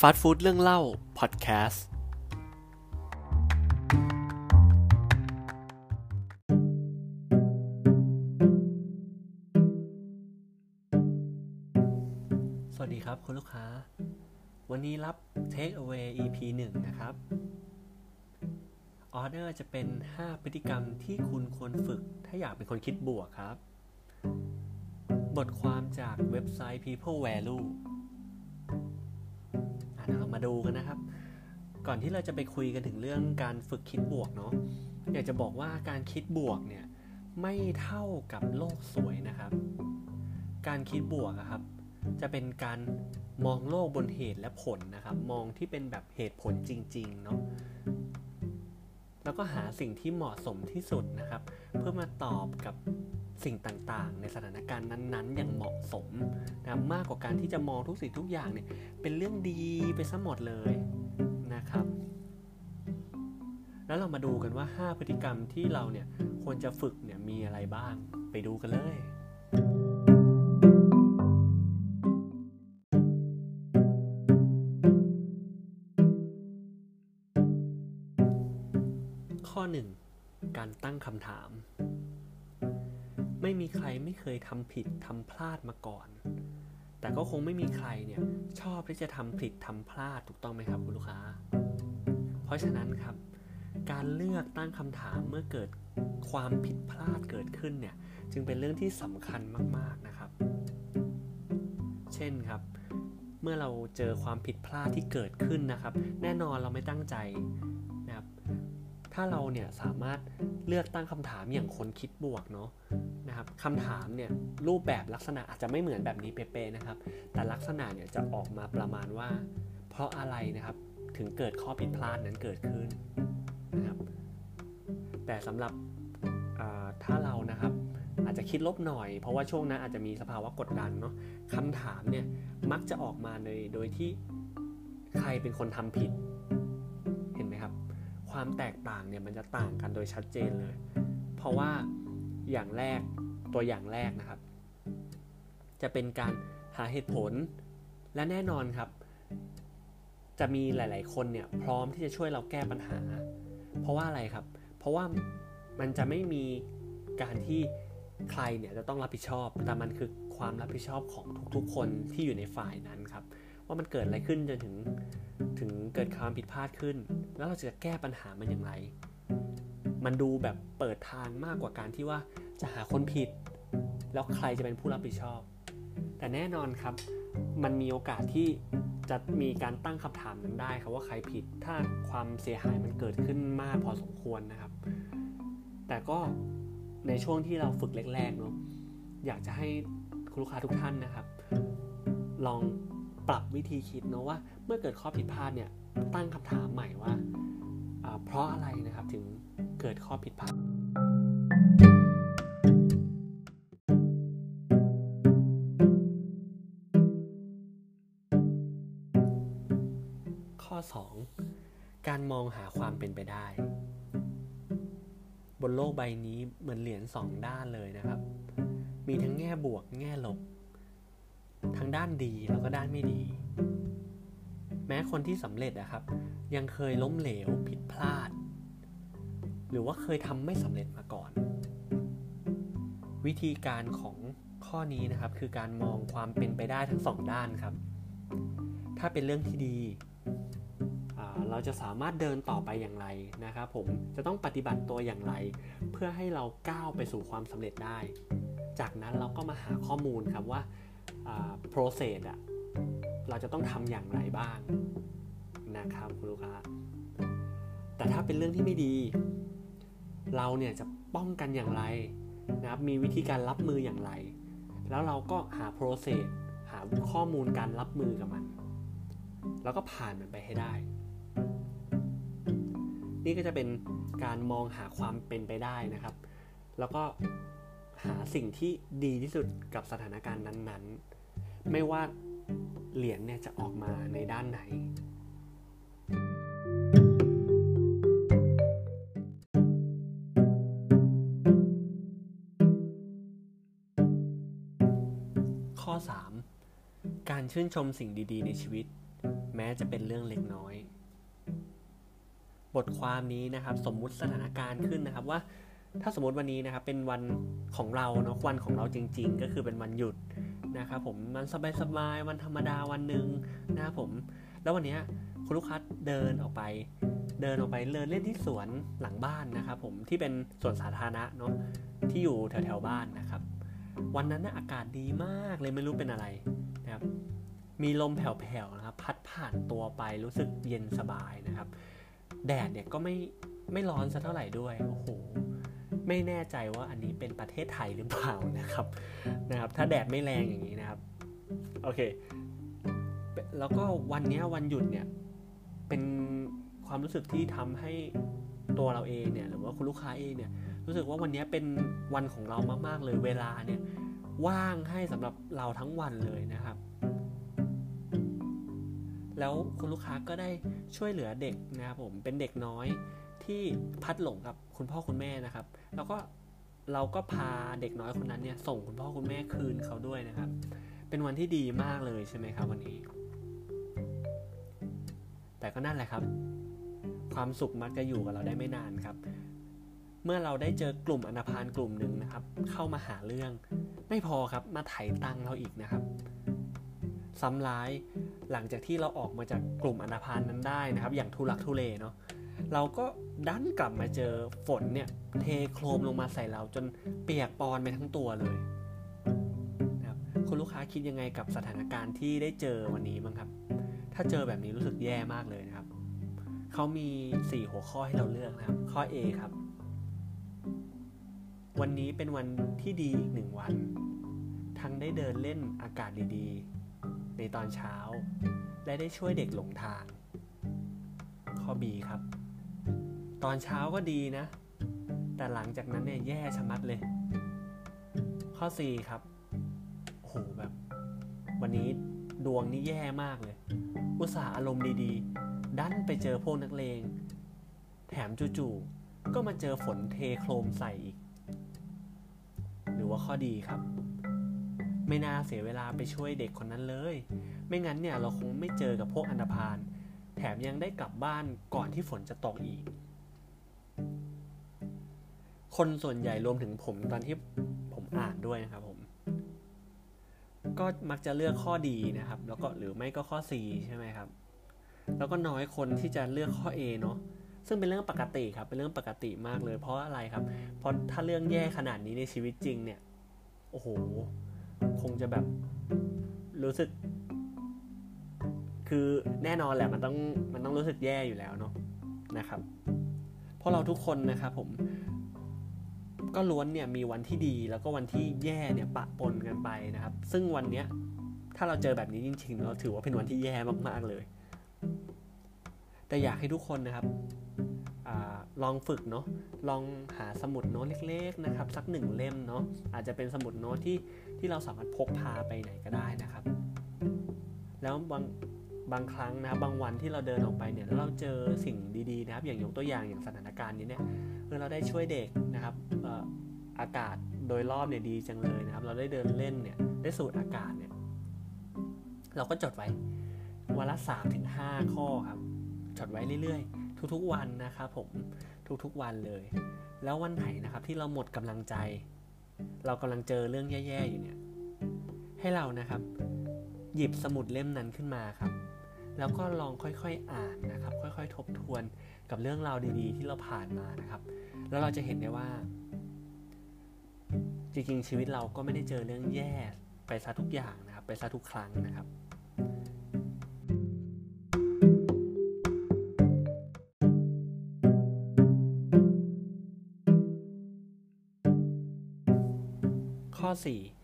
ฟาสต์ฟู้ดเรื่องเล่า พอดแคสต์ สวัสดีครับคุณลูกค้า วันนี้รับ Take Away EP 1 นะครับ ออเดอร์จะเป็น 5 พฤติกรรมที่คุณควรฝึก ถ้าอยากเป็นคนคิดบวกครับ บทความจากเว็บไซต์ People Value มาดูกันนะครับ ก่อนที่เราจะไปคุยกันถึงเรื่องการฝึกคิดบวกเนาะอยากจะบอกว่าการคิดบวกเนี่ยไม่เท่ากับโลกสวยนะครับ การคิดบวกครับ จะเป็นการมองโลกบนเหตุและผลนะครับ มองที่เป็นแบบเหตุผลจริงๆเนาะแล้วก็หาสิ่งที่เหมาะสมที่สุดนะครับ เพื่อมาตอบกับ สิ่งต่างๆ ในสถานการณ์นั้นๆ อย่างเหมาะสมนะมากกว่าการที่จะมองทุกสิ่งทุกอย่างเนี่ยเป็นเรื่องดีไปซะหมดเลยนะครับ แล้วเรามาดูกันว่า 5 พฤติกรรมที่เราเนี่ยควรจะฝึกเนี่ยมีอะไรบ้างไปดูกันเลยข้อ 1 การตั้งคำถาม ไม่มีใครไม่เคยทำผิดทำพลาดมาก่อน แต่ก็คงไม่มีใครเนี่ยชอบที่จะทำผิดทำพลาดถูกต้องไหมครับคุณลูกค้า เพราะฉะนั้นครับ การเลือกตั้งคำถามเมื่อเกิดความผิดพลาดเกิดขึ้นเนี่ยจึงเป็นเรื่องที่สำคัญมากๆนะครับ เช่นครับเมื่อเราเจอความผิดพลาดที่เกิดขึ้นนะครับ แน่นอนเราไม่ตั้งใจนะครับถ้าเราเนี่ยสามารถเลือกตั้งคำถามอย่างคนคิดบวกเนาะ นะครับคำถามเนี่ยรูปแบบลักษณะอาจจะไม่เหมือนแบบนี้เป๊ะๆนะครับ แต่ลักษณะเนี่ยจะออกมาประมาณว่า เพราะอะไรนะครับถึงเกิดข้อผิดพลาดนั้นเกิดขึ้นนะครับ แต่สำหรับถ้าเรานะครับ อาจจะคิดลบหน่อย เพราะว่าช่วงนั้นอาจจะมีสภาวะกดดันเนาะคำถามเนี่ยมักจะออกมาในโดยที่ใครเป็นคนทำผิด เห็นไหมครับ ความแตกต่างเนี่ยมันจะต่างกันโดยชัดเจนเลย เพราะว่าอย่างแรก ตัวอย่างแรกนะครับ จะเป็นการหาเหตุผล และแน่นอนครับ จะมีหลาย ๆ คนเนี่ยพร้อมที่จะช่วยเราแก้ปัญหา เพราะว่าอะไรครับ เพราะว่ามันจะไม่มีการที่ใครเนี่ยจะต้องรับผิดชอบ แต่มันคือความรับผิดชอบของทุก ๆ คนที่อยู่ในฝ่ายนั้นครับ ว่ามันเกิดอะไรขึ้นจนถึงถึงเกิดความผิดพลาดขึ้น แล้วเราจะแก้ปัญหามันอย่างไร มันดูแบบเปิดทางมากกว่าการที่ว่าจะหาคนผิด แล้วใครจะเป็นผู้รับผิดชอบ แต่แน่นอนครับ มันมีโอกาสที่จะมีการตั้งคำถามนั้นได้ครับว่าใครผิด ถ้าความเสียหายมันเกิดขึ้นมากพอสมควรนะครับ แต่ก็ในช่วงที่เราฝึกแรกๆเนาะอยากจะให้คุณลูกค้าทุกท่านนะครับ ลองปรับวิธีคิดเนาะว่า เมื่อเกิดข้อผิดพลาดเนี่ยตั้งคำถามใหม่ว่าเพราะอะไรนะครับถึงเกิดข้อผิดพลาด 2 การมองหาความเป็นไปได้ บนโลกใบนี้เหมือนเหรียญสองด้านเลยนะครับ มีทั้งแง่บวก แง่ลบ ทั้งด้านดีแล้วก็ด้านไม่ดี แม้คนที่สำเร็จนะครับ ยังเคยล้มเหลวผิดพลาด หรือว่าเคยทำไม่สำเร็จมาก่อน วิธีการของข้อนี้นะครับคือการมองความเป็นไปได้ทั้งสองด้านครับ ถ้าเป็นเรื่องที่ดี เราจะสามารถเดินต่อไปอย่างไรนะครับผมจะต้องปฏิบัติตัวอย่างไร เพื่อให้เราก้าวไปสู่ความสำเร็จได้ จากนั้นเราก็มาหาข้อมูลครับว่า process อะเราจะต้องทำอย่างไรบ้างนะครับคุณลูกค้าแต่ถ้าเป็นเรื่องที่ไม่ดี เราเนี่ยจะป้องกันอย่างไรนะครับมีวิธีการรับมืออย่างไร แล้วเราก็หา process หาข้อมูลการรับมือกับมัน แล้วก็ผ่านมันไปให้ได้ นี่ก็จะเป็นการมองหาความเป็นไปได้นะครับ แล้วก็หาสิ่งที่ดีที่สุดกับสถานการณ์นั้นๆ ไม่ว่าเหรียญเนี่ยจะออกมาในด้านไหน ข้อ 3 การชื่นชมสิ่งดีๆ ในชีวิต แม้จะเป็นเรื่องเล็กน้อย บทความนี้นะครับ สมมุติสถานการณ์ขึ้นนะครับว่าถ้าสมมติวันนี้นะครับเป็นวันของเราเนาะวันของเราจริง ๆ ก็คือเป็นวันหยุดนะครับผมมันสบายๆวันธรรมดาวันหนึ่งนะครับผม แล้ววันนี้คุณลูกค้าเดินออกไป เดินออกไปเดินเล่นที่สวนหลังบ้านนะครับผมที่เป็นสวนสาธารณะเนาะที่อยู่แถวๆบ้านนะครับ วันนั้นนะอากาศดีมากเลยไม่รู้เป็นอะไรนะครับมีลมแผ่วๆนะครับ พัดผ่านตัวไปรู้สึกเย็นสบายนะครับ แดดเนี่ยก็ไม่ไม่ร้อนซะเท่าไหร่ด้วย โอ้โห ไม่แน่ใจว่าอันนี้เป็นประเทศไทยหรือเปล่านะครับนะครับ ถ้าแดดไม่แรงอย่างนี้นะครับ โอเค แล้วก็วันนี้วันหยุดเนี่ย เป็นความรู้สึกที่ทำให้ตัวเราเองเนี่ย หรือว่าคุณลูกค้าเองเนี่ย รู้สึกว่าวันนี้เป็นวันของเรามาก ๆ เลย เวลาเนี่ย ว่างให้สำหรับเราทั้งวันเลยนะครับ แล้วคุณลูกค้าก็ได้ช่วยเหลือเด็กนะครับผมเป็นเด็กน้อยที่พัดหลงกับคุณพ่อคุณแม่นะครับ แล้วก็เราก็พาเด็กน้อยคนนั้นเนี่ยส่งคุณพ่อคุณแม่คืนเขาด้วยนะครับ เป็นวันที่ดีมากเลยใช่ไหมครับวันนี้ แต่ก็นั่นแหละครับ ความสุขมักจะอยู่กับเราได้ไม่นานครับ เมื่อเราได้เจอกลุ่มอนาพานกลุ่มหนึ่งนะครับ เข้ามาหาเรื่อง ไม่พอครับมาไถ่ตังเราอีกนะครับซ้ำร้าย หลังจากที่เราออกมาจากกลุ่มอนาพานนั้นได้นะครับ อย่างทุลักทุเลเนาะเราก็ดันกลับมาเจอฝนเนี่ยเทโครมลงมาใส่เราจนเปียกปอนไปทั้งตัวเลยนะครับคุณลูกค้าคิดยังไงกับสถานการณ์ที่ได้เจอวันนี้บ้างครับ ถ้าเจอแบบนี้รู้สึกแย่มากเลยนะครับเขามี 4 หัวข้อให้เราเลือกนะครับ ข้อ A ครับ วันนี้เป็นวันที่ดีอีกหนึ่งวัน ทั้งได้เดินเล่นอากาศดีๆ ในตอนเช้า และได้ช่วยเด็กหลงทาง ข้อ B ครับ ตอนเช้าก็ดีนะ แต่หลังจากนั้นเนี่ยแย่ชะมัดเลย ข้อ C ครับโอ้โหแบบ วันนี้ดวงนี่แย่มากเลย อุตส่าห์อารมณ์ดีๆ ดันไปเจอพวกนักเลง แถมจู่ๆก็มาเจอฝนเทโครมใส่อีก หรือว่าข้อดีครับ ไม่น่าเสียเวลาไปช่วยเด็กคนนั้นเลย ไม่งั้นเนี่ยเราคงไม่เจอกับพวกอันดพานแถมยังได้กลับบ้านก่อนที่ฝนจะตกอีก คนส่วนใหญ่รวมถึงผมตอนที่ผมอ่านด้วยนะครับผม ก็มักจะเลือกข้อดีนะครับ แล้วก็หรือไม่ก็ข้อ C ใช่ไหมครับ แล้วก็น้อยคนที่จะเลือกข้อ A เนาะซึ่งเป็นเรื่องปกติครับ เป็นเรื่องปกติมากเลย เพราะอะไรครับ เพราะถ้าเรื่องแย่ขนาดนี้ในชีวิตจริงเนี่ย โอ้โห คงจะแบบรู้สึก คือแน่นอนแหละมันต้องมันต้องรู้สึกแย่อยู่แล้วเนาะนะครับ เพราะเราทุกคนนะครับผม ก็ล้วนเนี่ยมีวันที่ดีแล้วก็วันที่แย่เนี่ยปะปนกันไปนะครับ ซึ่งวันเนี้ยถ้าเราเจอแบบนี้จริงๆเราถือว่าเป็นวันที่แย่มากๆเลย แต่อยากให้ทุกคนนะครับ ลองฝึกเนาะลองหาสมุดโน้ตเล็กๆนะครับ สักหนึ่งเล่มเนาะอาจจะเป็นสมุดโน้ตที่ที่เราสามารถพกพาไปไหนก็ได้นะครับ แล้วบางบางครั้งนะครับบางวันที่เราเดินออกไปเนี่ยแล้วเราเจอสิ่งดีๆนะครับ อย่างยกตัวอย่างอย่างสถานการณ์นี้เนี่ยเมื่อเราได้ช่วยเด็กนะครับอากาศโดยรอบเนี่ยดีจังเลยนะครับ เราได้เดินเล่นเนี่ยได้สูดอากาศเนี่ยเราก็จดไว้วันละสามถึงห้าข้อครับจดไว้เรื่อยๆ ทุกๆวันนะครับผม ทุกๆวันเลย แล้ววันไหนนะครับที่เราหมดกำลังใจ เรากำลังเจอเรื่องแย่ๆอยู่เนี่ยให้เรานะครับ หยิบสมุดเล่มนั้นขึ้นมาครับ แล้วก็ลองค่อยๆอ่านนะครับ ค่อยๆ ทบทวนกับเรื่องราวดีๆ ที่เราผ่านมานะครับ แล้วเราจะเห็นได้ว่า จริงๆชีวิตเราก็ไม่ได้เจอเรื่องแย่ไปซะทุกอย่างนะครับ ไปซะทุกครั้งนะครับ ข้อ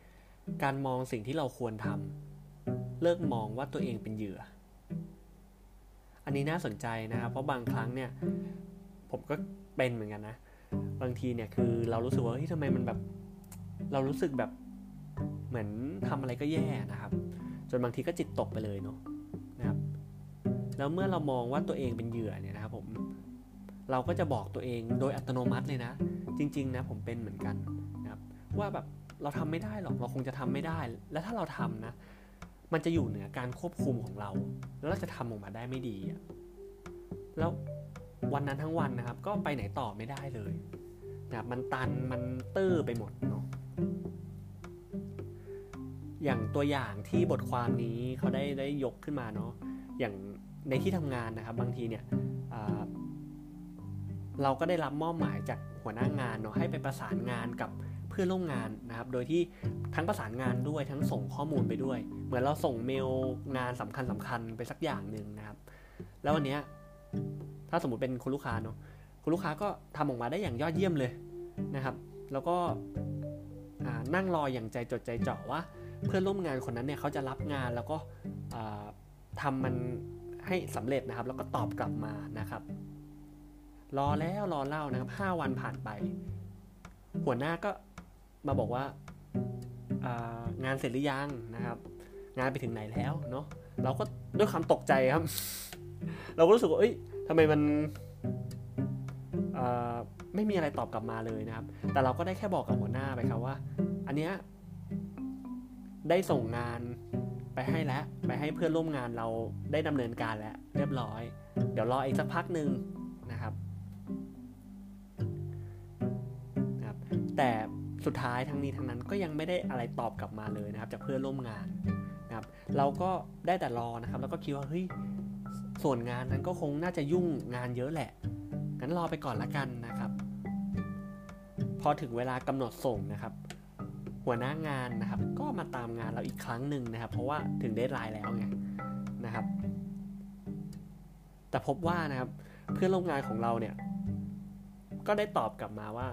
4 การมองสิ่งที่เราควรทำเลิกมองว่าตัวเองเป็นเหยื่อ อันนี้น่าสนใจนะครับ เพราะบางครั้งเนี่ยผมก็เป็นเหมือนกันนะ บางทีเนี่ยคือเรารู้สึกว่าเฮ้ยทำไมมันแบบ เรารู้สึกแบบเหมือนทำอะไรก็แย่นะครับ จนบางทีก็จิตตกไปเลยเนาะนะครับ แล้วเมื่อเรามองว่าตัวเองเป็นเหยื่อเนี่ยนะครับผมเราก็จะบอกตัวเองโดยอัตโนมัติเลยนะ จริง ๆ นะผมเป็นเหมือนกันนะครับว่าแบบ เราทำไม่ได้หรอกเราคงจะทำไม่ได้ แล้วถ้าเราทำนะ มันจะอยู่เหนือการควบคุมของเรา แล้วเราจะทำออกมาได้ไม่ดีอะแล้ววันนั้นทั้งวันนะครับ ก็ไปไหนต่อไม่ได้เลยนะครับมันตันมันตื้อไปหมดเนาะอย่างตัวอย่างที่บทความนี้เขาได้ได้ยกขึ้นมาเนาะอย่างในที่ทำงานนะครับ บางทีเนี่ยเราก็ได้รับมอบหมายจากหัวหน้างานเนาะให้ไปประสานงานกับ พื่อนร่วมงานนะครับ โดยที่ทั้งประสานงานด้วยทั้งส่งข้อมูลไปด้วย เหมือนเราส่งเมลงานสำคัญสำคัญไปสักอย่างหนึ่งนะครับ แล้ววันนี้ถ้าสมมุติเป็นคุณลูกค้าเนาะคุณลูกค้าก็ทำออกมาได้อย่างยอดเยี่ยมเลยนะครับ แล้วก็นั่งรออย่างใจจดใจจ่อว่า เพื่อนร่วมงานคนนั้นเนี่ยเขาจะรับงานแล้วก็ทำมันให้สำเร็จนะครับ แล้วก็ตอบกลับมานะครับรอแล้วรอเล่านะครับห้าวันผ่านไป หัวหน้าก็ มาบอกว่างานเสร็จหรือยังนะครับ งานไปถึงไหนแล้วเนาะเราก็ด้วยความตกใจครับ เราก็รู้สึกว่าเอ้ยทำไมมันไม่มีอะไรตอบกลับมาเลยนะครับ แต่เราก็ได้แค่บอกกับหัวหน้าไปครับว่า อันเนี้ยได้ส่งงานไปให้แล้ว ไปให้เพื่อนร่วมงานเราได้ดำเนินการแล้ว เรียบร้อย เดี๋ยวรออีกสักพักหนึ่งนะครับนะครับ แต่ สุดท้ายทั้งนี้ทั้งนั้นก็ยังไม่ได้อะไรตอบกลับมาเลยนะครับจากเพื่อนร่วมงานนะครับเราก็ได้แต่รอนะครับ แล้วก็คิดว่าเฮ้ยส่วนงานนั้นก็คงน่าจะยุ่งงานเยอะแหละงั้นรอไปก่อนละกันนะครับ พอถึงเวลากำหนดส่งนะครับ หัวหน้างานนะครับ ก็มาตามงานเราอีกครั้งหนึ่งนะครับ เพราะว่าถึงเดทไลน์แล้วไงนะครับ แต่พบว่านะครับเพื่อนร่วมงานของเราเนี่ยก็ได้ตอบกลับมาว่า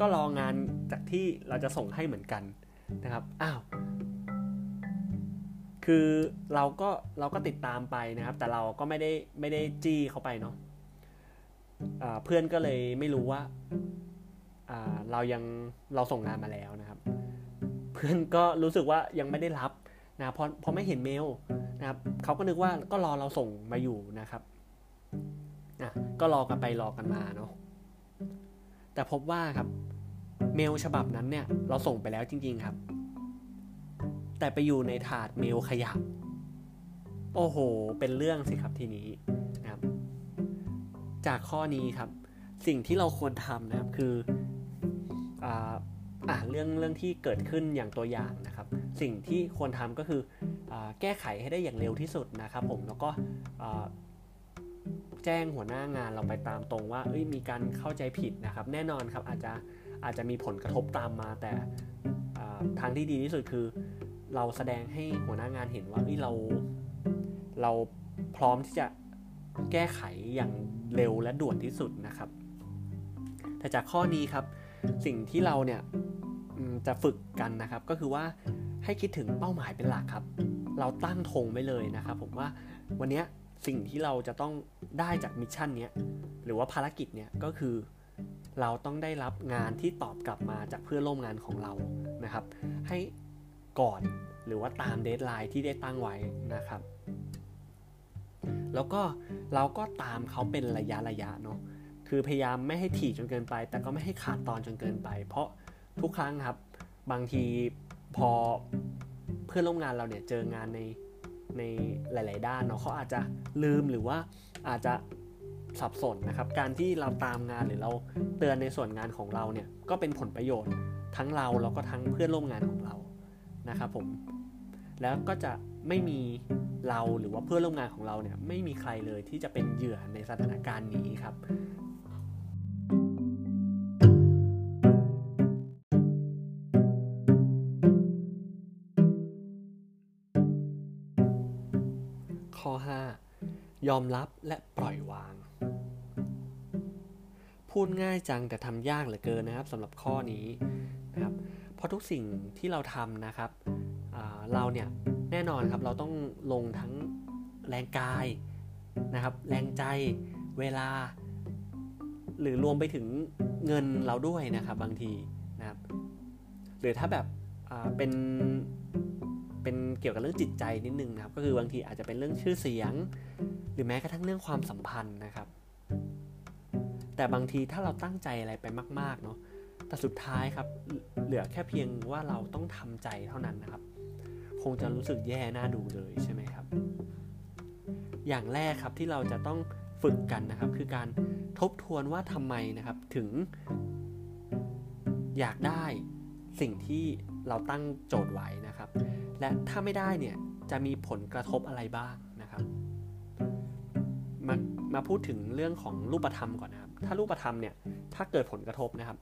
ก็รองานจากที่เราจะส่งให้เหมือนกันนะครับอ้าวคือเราก็เราก็ติดตามไปนะครับ แต่เราก็ไม่ได้ไม่ได้จี้เขาไปเนาะเพื่อนก็เลยไม่รู้ว่าเรายังเราส่งงานมาแล้วนะครับ เพื่อนก็รู้สึกว่ายังไม่ได้รับนะเพราะเพราะไม่เห็นเมลนะครับเขาก็นึกว่าก็รอเราส่งมาอยู่นะครับอะก็รอกันไปรอกันมาเนาะ แต่พบว่าครับเมลฉบับนั้นเนี่ยเราส่งไปแล้วจริง ๆครับ แต่ไปอยู่ในถาดเมลขยะ โอ้โห เป็นเรื่องสิครับทีนี้นะครับ จากข้อนี้ครับ สิ่งที่เราควรทำนะครับคืออ่าเรื่องเรื่องที่เกิดขึ้นอย่างตัวอย่างนะครับ สิ่งที่ควรทำก็คืออแก้ไขให้ได้อย่างเร็วที่สุดนะครับ ผมแล้วก็ แจ้งหัวหน้างานเราไปตามตรงว่าเอ้ยมีการเข้าใจผิดนะครับ แน่นอนครับอาจจะอาจจะมีผลกระทบตามมา แต่ทางที่ดีที่สุดคือ เราแสดงให้หัวหน้างานเห็นว่าเอ้ยเราเราพร้อมที่จะแก้ไขอย่างเร็วและด่วนที่สุดนะครับ แต่จากข้อนี้ครับสิ่งที่เราเนี่ยจะฝึกกันนะครับ ก็คือว่าให้คิดถึงเป้าหมายเป็นหลักครับ เราตั้งธงไว้เลยนะครับ ผมว่าวันนี้ สิ่งที่เราจะต้องได้จากมิชชั่นนี้หรือว่าภารกิจเนี่ยก็คือเราต้องได้รับงานที่ตอบกลับมาจากเพื่อนร่วมงานของเรานะครับ ให้ก่อนหรือว่าตาม deadline ที่ได้ตั้งไว้นะครับ แล้วก็เราก็ตามเขาเป็นระยะระยะเนาะคือพยายามไม่ให้ถี่จนเกินไป แต่ก็ไม่ให้ขาดตอนจนเกินไป เพราะทุกครั้งครับ บางทีพอเพื่อนร่วมงานเราเนี่ยเจองานใน ในหลาย ๆ ด้านเนาะเขาอาจจะลืมหรือว่าอาจจะสับสนนะครับ การที่เราตามงานหรือเราเตือนในส่วนงานของเราเนี่ยก็เป็นผลประโยชน์ทั้งเราแล้วก็ทั้งเพื่อนร่วมงานของเรานะครับผมแล้วก็จะไม่มีเราหรือว่าเพื่อนร่วมงานของเราเนี่ยไม่มีใครเลยที่จะเป็นเหยื่อในสถานการณ์นี้ครับ ยอมรับและปล่อยวาง พูดง่ายจังแต่ทำยากเหลือเกินนะครับสำหรับข้อนี้นะครับ เพราะทุกสิ่งที่เราทำนะครับเราเนี่ยแน่นอนครับเราต้องลงทั้งแรงกายนะครับ แรงใจเวลา หรือรวมไปถึงเงินเราด้วยนะครับบางทีนะครับ หรือถ้าแบบเป็นเป็นเกี่ยวกับเรื่องจิตใจนิดนึงนะครับ ก็คือบางทีอาจจะเป็นเรื่องชื่อเสียง หรือแม้กระทั่งเรื่องความสัมพันธ์นะครับ แต่บางทีถ้าเราตั้งใจอะไรไปมาก ๆ เนาะแต่สุดท้ายครับเหลือแค่เพียงว่าเราต้องทำใจเท่านั้นนะครับผงจะรู้สึกแย่น่าดูเลยใช่ไหมครับ อย่างแรกครับที่เราจะต้องฝึกกันนะครับ คือการทบทวนว่าทำไมนะครับถึง อยากได้สิ่งที่เราตั้งโจทย์ไว้นะครับ และถ้าไม่ได้เนี่ยจะมีผลกระทบอะไรบ้างนะครับ มาพูดถึงเรื่องของรูปธรรมก่อนนะครับ ถ้ารูปธรรมเนี่ย ถ้าเกิดผลกระทบนะครับ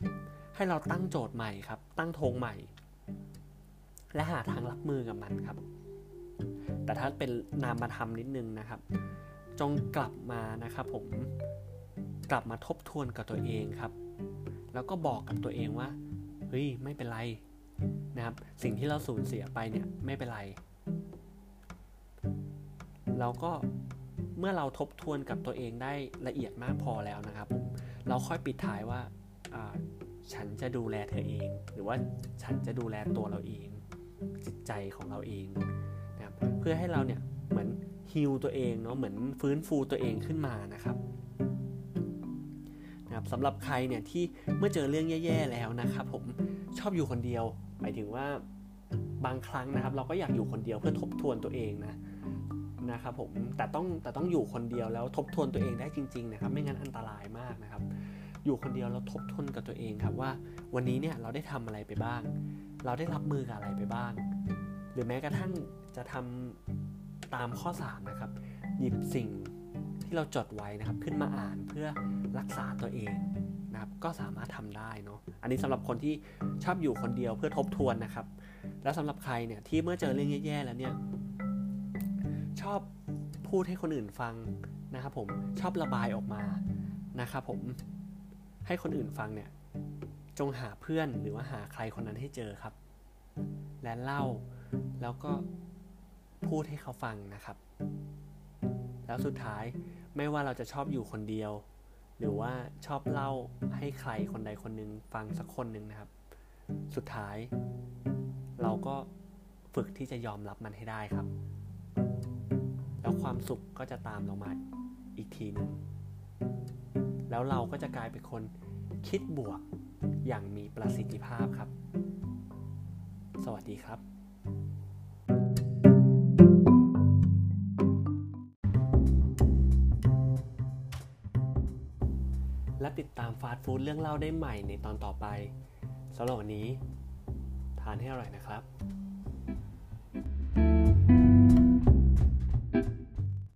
ให้เราตั้งโจทย์ใหม่ครับ ตั้งธงใหม่ และหาทางรับมือกับมันครับ แต่ถ้าเป็นนามธรรมนิดนึงนะครับ จงกลับมานะครับผม กลับมาทบทวนกับตัวเองครับ แล้วก็บอกกับตัวเองว่า เฮ้ย ไม่เป็นไรนะครับ สิ่งที่เราสูญเสียไปเนี่ย ไม่เป็นไร เราก็ เมื่อเราทบทวนกับตัวเองได้ละเอียดมากพอแล้วนะครับผมเราค่อยปิดท้ายว่าฉันจะดูแลเธอเอง หรือว่าฉันจะดูแลตัวเราเอง จิตใจของเราเองนะครับเพื่อให้เราเนี่ยเหมือนฮิลตัวเองเนาะเหมือนฟื้นฟูตัวเองขึ้นมานะครับนะครับสำหรับใครเนี่ยที่เมื่อเจอเรื่องแย่ๆแล้วนะครับผมชอบอยู่คนเดียวหมายถึงว่าบางครั้งนะครับ เราก็อยากอยู่คนเดียวเพื่อทบทวนตัวเองนะ นะครับผมแต่ต้องแต่ต้องอยู่คนเดียวแล้วทบทวนตัวเองได้จริง ๆ นะครับ ไม่งั้นอันตรายมากนะครับ อยู่คนเดียวเราทบทวนกับตัวเองครับว่า วันนี้เนี่ยเราได้ทำอะไรไปบ้าง เราได้รับมือกับอะไรไปบ้าง หรือแม้กระทั่งจะทำตามข้อ3นะครับหยิบสิ่งที่เราจดไว้นะครับ ขึ้นมาอ่านเพื่อรักษาตัวเองนะครับ ก็สามารถทำได้เนาะอันนี้สำหรับคนที่ชอบอยู่คนเดียวเพื่อทบทวนนะครับ แล้วสำหรับใครเนี่ยที่เมื่อเจอเรื่องแย่ๆแล้วเนี่ย ชอบพูดให้คนอื่นฟังนะครับผมชอบระบายออกมานะครับผมให้คนอื่นฟังเนี่ยจงหาเพื่อนหรือว่าหาใครคนนั้นให้เจอครับ และเล่าแล้วก็พูดให้เขาฟังนะครับ แล้วสุดท้ายไม่ว่าเราจะชอบอยู่คนเดียว หรือว่าชอบเล่าให้ใครคนใดคนหนึ่งฟังสักคนหนึ่งนะครับ สุดท้าย เราก็ฝึกที่จะยอมรับมันให้ได้ครับ ความสุขก็จะตามเรามาอีกทีหนึ่งแล้วเราก็จะกลายเป็นคนคิดบวกอย่างมีประสิทธิภาพครับ สวัสดีครับและติดตามฟาสต์ฟู้ดเรื่องเล่าได้ใหม่ในตอนต่อไปสำหรับวันนี้ ทานให้อร่อยนะครับ